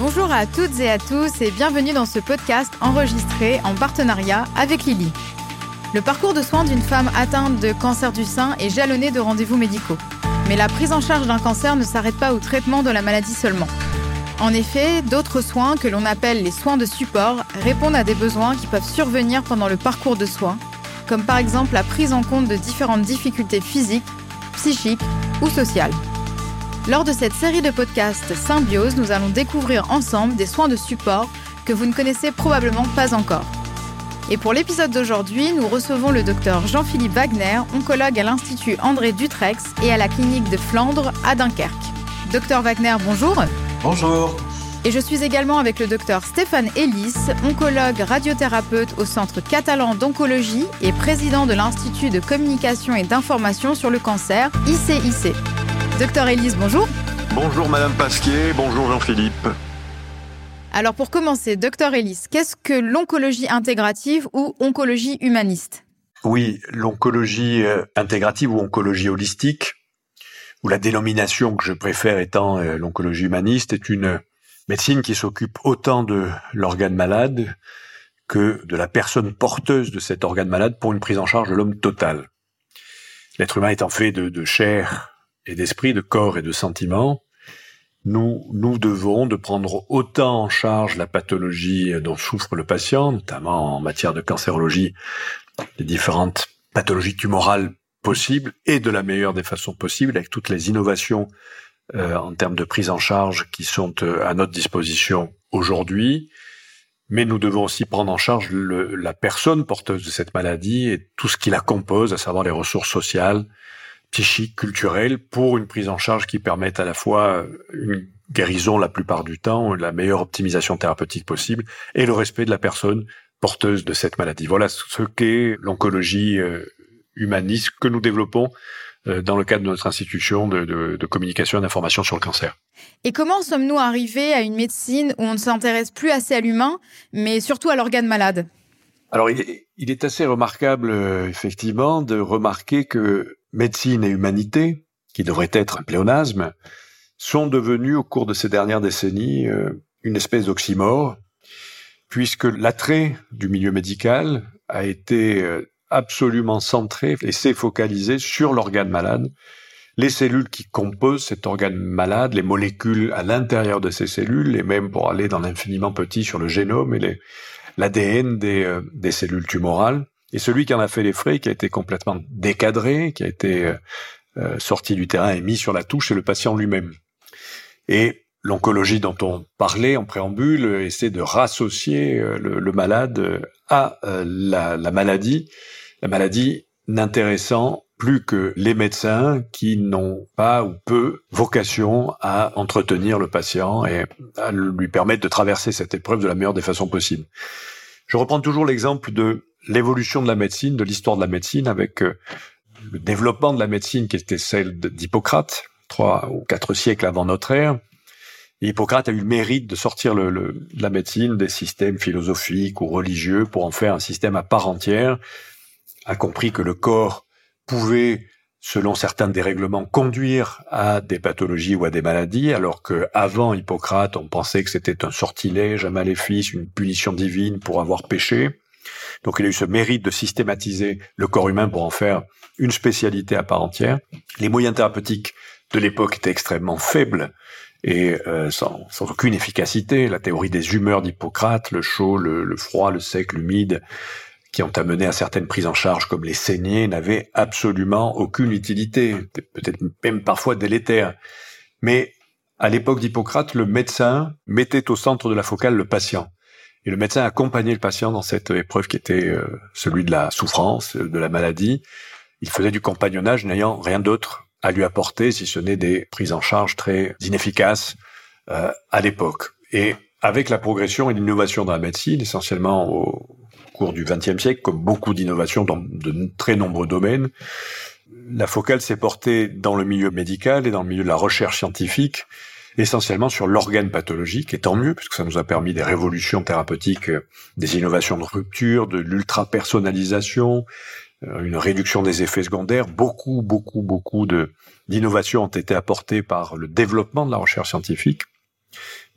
Bonjour à toutes et à tous et bienvenue dans ce podcast enregistré en partenariat avec Lily. Le parcours de soins d'une femme atteinte de cancer du sein est jalonné de rendez-vous médicaux. Mais la prise en charge d'un cancer ne s'arrête pas au traitement de la maladie seulement. En effet, d'autres soins que l'on appelle les soins de support répondent à des besoins qui peuvent survenir pendant le parcours de soins, comme par exemple la prise en compte de différentes difficultés physiques, psychiques ou sociales. Lors de cette série de podcasts Symbiose, nous allons découvrir ensemble des soins de support que vous ne connaissez probablement pas encore. Et pour l'épisode d'aujourd'hui, nous recevons le docteur Jean-Philippe Wagner, oncologue à l'Institut André Dutrex et à la clinique de Flandre à Dunkerque. Docteur Wagner, bonjour. Bonjour. Et je suis également avec le docteur Stéphane Ellis, oncologue radiothérapeute au Centre catalan d'oncologie et président de l'Institut de communication et d'information sur le cancer, ICIC. Docteur Ellis, bonjour. Bonjour Madame Pasquier, bonjour Jean-Philippe. Alors pour commencer, docteur Ellis, qu'est-ce que l'oncologie intégrative ou oncologie humaniste? Oui, l'oncologie euh, intégrative ou oncologie holistique, ou la dénomination que je préfère étant euh, l'oncologie humaniste, est une médecine qui s'occupe autant de l'organe malade que de la personne porteuse de cet organe malade pour une prise en charge de l'homme total. L'être humain étant fait de, de chair et d'esprit, de corps et de sentiments, nous nous devons de prendre autant en charge la pathologie dont souffre le patient, notamment en matière de cancérologie, les différentes pathologies tumorales possibles et de la meilleure des façons possibles avec toutes les innovations euh, en termes de prise en charge qui sont euh, à notre disposition aujourd'hui. Mais nous devons aussi prendre en charge le, la personne porteuse de cette maladie et tout ce qui la compose, à savoir les ressources sociales, psychique, culturelle, pour une prise en charge qui permette à la fois une guérison la plupart du temps, la meilleure optimisation thérapeutique possible, et le respect de la personne porteuse de cette maladie. Voilà ce qu'est l'oncologie euh, humaniste que nous développons euh, dans le cadre de notre institution de, de, de communication et d'information sur le cancer. Et comment sommes-nous arrivés à une médecine où on ne s'intéresse plus assez à l'humain, mais surtout à l'organe malade? Alors, il est, il est, assez remarquable, euh, effectivement, de remarquer que médecine et humanité, qui devrait être un pléonasme, sont devenus au cours de ces dernières décennies euh, une espèce d'oxymore, puisque l'attrait du milieu médical a été euh, absolument centré et s'est focalisé sur l'organe malade, les cellules qui composent cet organe malade, les molécules à l'intérieur de ces cellules, et même pour aller dans l'infiniment petit sur le génome et l'ADN euh, des cellules tumorales. Et celui qui en a fait les frais, qui a été complètement décadré, qui a été euh, euh, sorti du terrain et mis sur la touche, c'est le patient lui-même. Et l'oncologie dont on parlait en préambule essaie de rassocier euh, le, malade à la, la, maladie, la maladie n'intéressant plus que les médecins qui n'ont pas ou peu vocation à entretenir le patient et à lui permettre de traverser cette épreuve de la meilleure des façons possibles. Je reprends toujours l'exemple de l'évolution de la médecine, de l'histoire de la médecine, avec euh, le développement de la médecine qui était celle d'Hippocrate, trois ou quatre siècles avant notre ère. Hippocrate a eu le mérite de sortir le, la médecine des systèmes philosophiques ou religieux pour en faire un système à part entière, a compris que le corps pouvait, selon certains dérèglements, conduire à des pathologies ou à des maladies, alors que avant Hippocrate, on pensait que c'était un sortilège, un maléfice, une punition divine pour avoir péché. Donc il a eu ce mérite de systématiser le corps humain pour en faire une spécialité à part entière. Les moyens thérapeutiques de l'époque étaient extrêmement faibles et euh, sans, aucune efficacité. La théorie des humeurs d'Hippocrate, le chaud, le, froid, le sec, l'humide, qui ont amené à certaines prises en charge comme les saignées, n'avaient absolument aucune utilité, peut-être même parfois délétère. Mais à l'époque d'Hippocrate, le médecin mettait au centre de la focale le patient. Et le médecin accompagnait le patient dans cette épreuve qui était euh, celui de la souffrance, de la maladie. Il faisait du compagnonnage n'ayant rien d'autre à lui apporter, si ce n'est des prises en charge très inefficaces euh, à l'époque. Et avec la progression et l'innovation dans la médecine, essentiellement au cours du XXe siècle, comme beaucoup d'innovations dans de très nombreux domaines, la focale s'est portée dans le milieu médical et dans le milieu de la recherche scientifique essentiellement sur l'organe pathologique, et tant mieux, puisque ça nous a permis des révolutions thérapeutiques, euh, des innovations de rupture, de l'ultra-personnalisation, euh, une réduction des effets secondaires. Beaucoup, beaucoup, beaucoup d'innovations ont été apportées par le développement de la recherche scientifique.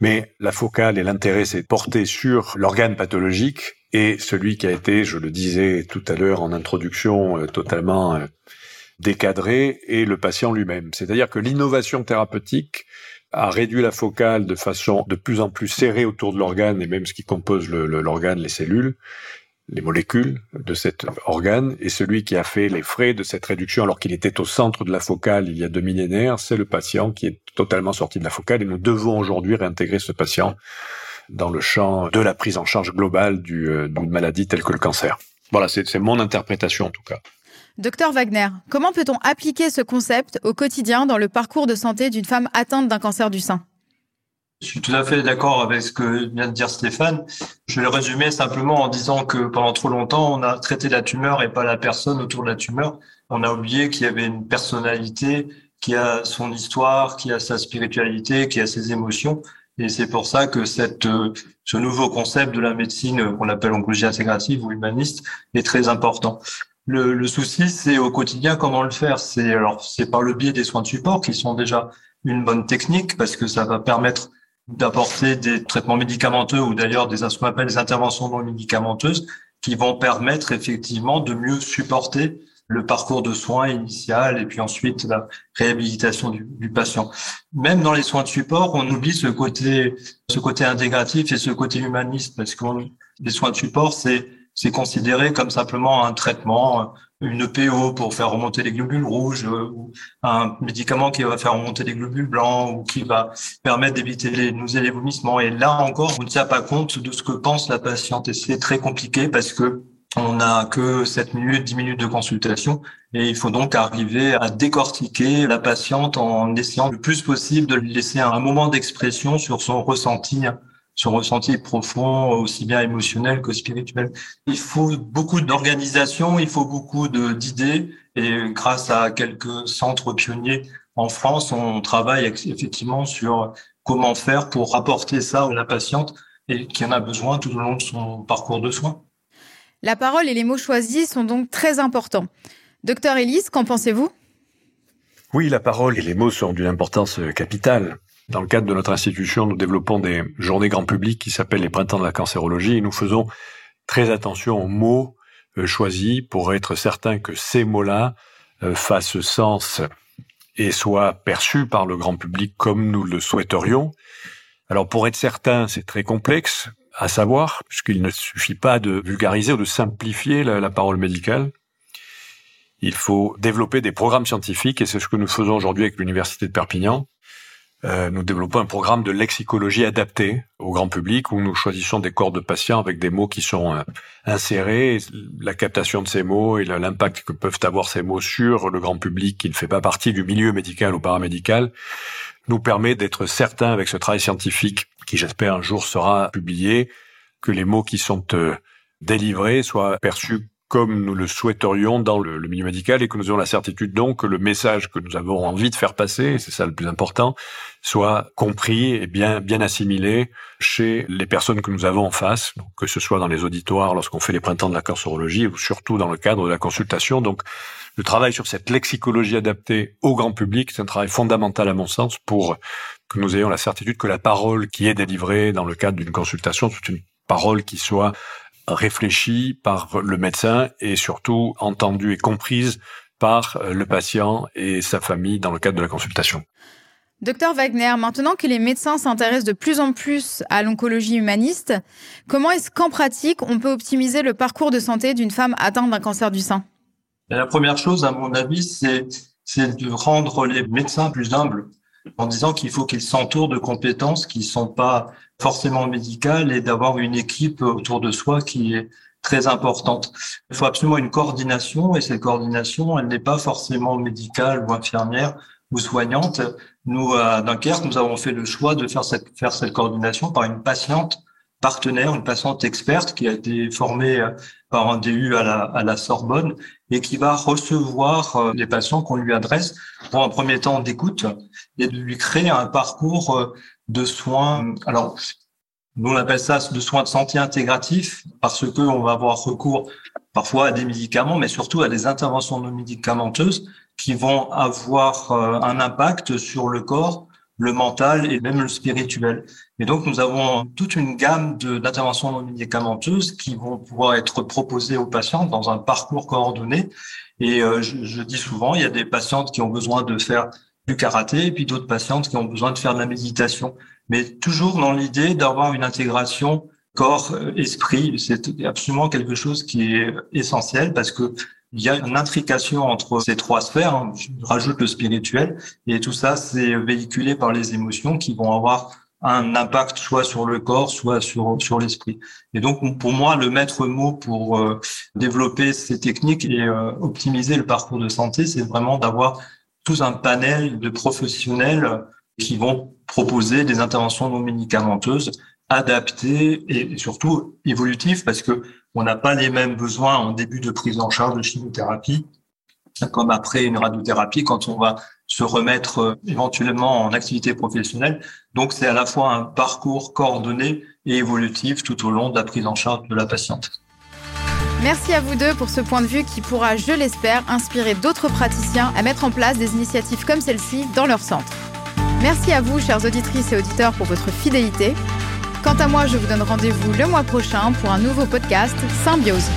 Mais la focale et l'intérêt, c'est porté sur l'organe pathologique et celui qui a été, je le disais tout à l'heure en introduction, euh, totalement décadré, et le patient lui-même. C'est-à-dire que l'innovation thérapeutique a réduit la focale de façon de plus en plus serrée autour de l'organe et même ce qui compose l'organe, les cellules, les molécules de cet organe, et celui qui a fait les frais de cette réduction alors qu'il était au centre de la focale il y a deux millénaires, c'est le patient qui est totalement sorti de la focale, et nous devons aujourd'hui réintégrer ce patient dans le champ de la prise en charge globale euh, d'une maladie telle que le cancer. Voilà, c'est mon interprétation en tout cas. Docteur Wagner, comment peut-on appliquer ce concept au quotidien dans le parcours de santé d'une femme atteinte d'un cancer du sein? Je suis tout à fait d'accord avec ce que vient de dire Stéphane. Je vais le résumer simplement en disant que pendant trop longtemps, on a traité la tumeur et pas la personne autour de la tumeur. On a oublié qu'il y avait une personnalité qui a son histoire, qui a sa spiritualité, qui a ses émotions. Et c'est pour ça que cette, ce nouveau concept de la médecine qu'on appelle oncologie intégrative ou humaniste est très important. Le, le souci, c'est au quotidien comment le faire. C'est alors c'est par le biais des soins de support qui sont déjà une bonne technique parce que ça va permettre d'apporter des traitements médicamenteux ou d'ailleurs des ce qu'on appelle des interventions non médicamenteuses qui vont permettre effectivement de mieux supporter le parcours de soins initial et puis ensuite la réhabilitation du, du, patient. Même dans les soins de support, on oublie ce côté, ce côté intégratif et ce côté humaniste parce que les soins de support, c'est c'est considéré comme simplement un traitement, une PO pour faire remonter les globules rouges, euh, ou un médicament qui va faire remonter les globules blancs ou qui va permettre d'éviter les nausées et les vomissements. Et là encore, on ne tient pas compte de ce que pense la patiente. Et c'est très compliqué parce que on n'a que 7 minutes, 10 minutes de consultation et il faut donc arriver à décortiquer la patiente en essayant le plus possible de lui laisser un moment d'expression sur son ressenti son ressenti profond, aussi bien émotionnel que spirituel. Il faut beaucoup d'organisation, il faut beaucoup d'idées, et grâce à quelques centres pionniers en France, on travaille effectivement sur comment faire pour apporter ça à la patiente et qui en a besoin tout au long de son parcours de soins. La parole et les mots choisis sont donc très importants. Docteur Ellis, qu'en pensez-vous? Oui, la parole et les mots sont d'une importance capitale. Dans le cadre de notre institution, nous développons des journées grand public qui s'appellent les printemps de la cancérologie et nous faisons très attention aux mots euh, choisis pour être certain que ces mots-là euh, fassent sens et soient perçus par le grand public comme nous le souhaiterions. Alors pour être certain, c'est très complexe à savoir, puisqu'il ne suffit pas de vulgariser ou de simplifier la, la parole médicale. Il faut développer des programmes scientifiques et c'est ce que nous faisons aujourd'hui avec l'Université de Perpignan euh, nous développons un programme de lexicologie adapté au grand public où nous choisissons des corps de patients avec des mots qui sont euh, insérés. La captation de ces mots et l'impact que peuvent avoir ces mots sur le grand public qui ne fait pas partie du milieu médical ou paramédical nous permet d'être certains avec ce travail scientifique qui j'espère un jour sera publié que les mots qui sont euh, délivrés soient perçus comme nous le souhaiterions dans le, milieu médical et que nous ayons la certitude donc que le message que nous avons envie de faire passer, c'est ça le plus important, soit compris et bien bien assimilé chez les personnes que nous avons en face, que ce soit dans les auditoires lorsqu'on fait les printemps de la cancérologie ou surtout dans le cadre de la consultation. Donc le travail sur cette lexicologie adaptée au grand public, c'est un travail fondamental à mon sens pour que nous ayons la certitude que la parole qui est délivrée dans le cadre d'une consultation, c'est une parole qui soit réfléchie par le médecin et surtout entendue et comprise par euh, le patient et sa famille dans le cadre de la consultation. Docteur Wagner, maintenant que les médecins s'intéressent de plus en plus à l'oncologie humaniste, comment est-ce qu'en pratique on peut optimiser le parcours de santé d'une femme atteinte d'un cancer du sein? La première chose, à mon avis, c'est de rendre les médecins plus humbles en disant qu'il faut qu'ils s'entourent de compétences qui ne sont pas forcément médicales et d'avoir une équipe autour de soi qui est très importante. Il faut absolument une coordination et cette coordination, elle n'est pas forcément médicale ou infirmière ou soignante. Nous, à Dunkerque, nous avons fait le choix de faire cette, faire cette coordination par une patiente partenaire, une patiente experte qui a été formée euh, par un DU à la, à la Sorbonne et qui va recevoir euh, les patients qu'on lui adresse pour un premier temps d'écoute et de lui créer un parcours euh, de soins. Alors, nous on appelle ça de soins de santé intégratifs parce que on va avoir recours parfois à des médicaments, mais surtout à des interventions non médicamenteuses qui vont avoir un impact sur le corps le mental et même le spirituel. Et donc, nous avons toute une gamme d'interventions non médicamenteuses qui vont pouvoir être proposées aux patients dans un parcours coordonné. Et euh, je, je, dis souvent, il y a des patientes qui ont besoin de faire du karaté et puis d'autres patientes qui ont besoin de faire de la méditation. Mais toujours dans l'idée d'avoir une intégration corps-esprit. C'est absolument quelque chose qui est essentiel parce que il y a une intrication entre ces trois sphères. Hein. Je rajoute le spirituel et tout ça, c'est véhiculé par les émotions qui vont avoir un impact soit sur le corps, soit sur sur l'esprit. Et donc pour moi, le maître mot pour euh, développer ces techniques et euh, optimiser le parcours de santé, c'est vraiment d'avoir tout un panel de professionnels qui vont proposer des interventions non médicamenteuses adaptées et surtout évolutives parce que on n'a pas les mêmes besoins en début de prise en charge de chimiothérapie comme après une radiothérapie quand on va se remettre euh, éventuellement en activité professionnelle. Donc c'est à la fois un parcours coordonné et évolutif tout au long de la prise en charge de la patiente. Merci à vous deux pour ce point de vue qui pourra, je l'espère, inspirer d'autres praticiens à mettre en place des initiatives comme celle-ci dans leur centre. Merci à vous, chères auditrices et auditeurs, pour votre fidélité. Quant à moi, je vous donne rendez-vous le mois prochain pour un nouveau podcast Symbiose.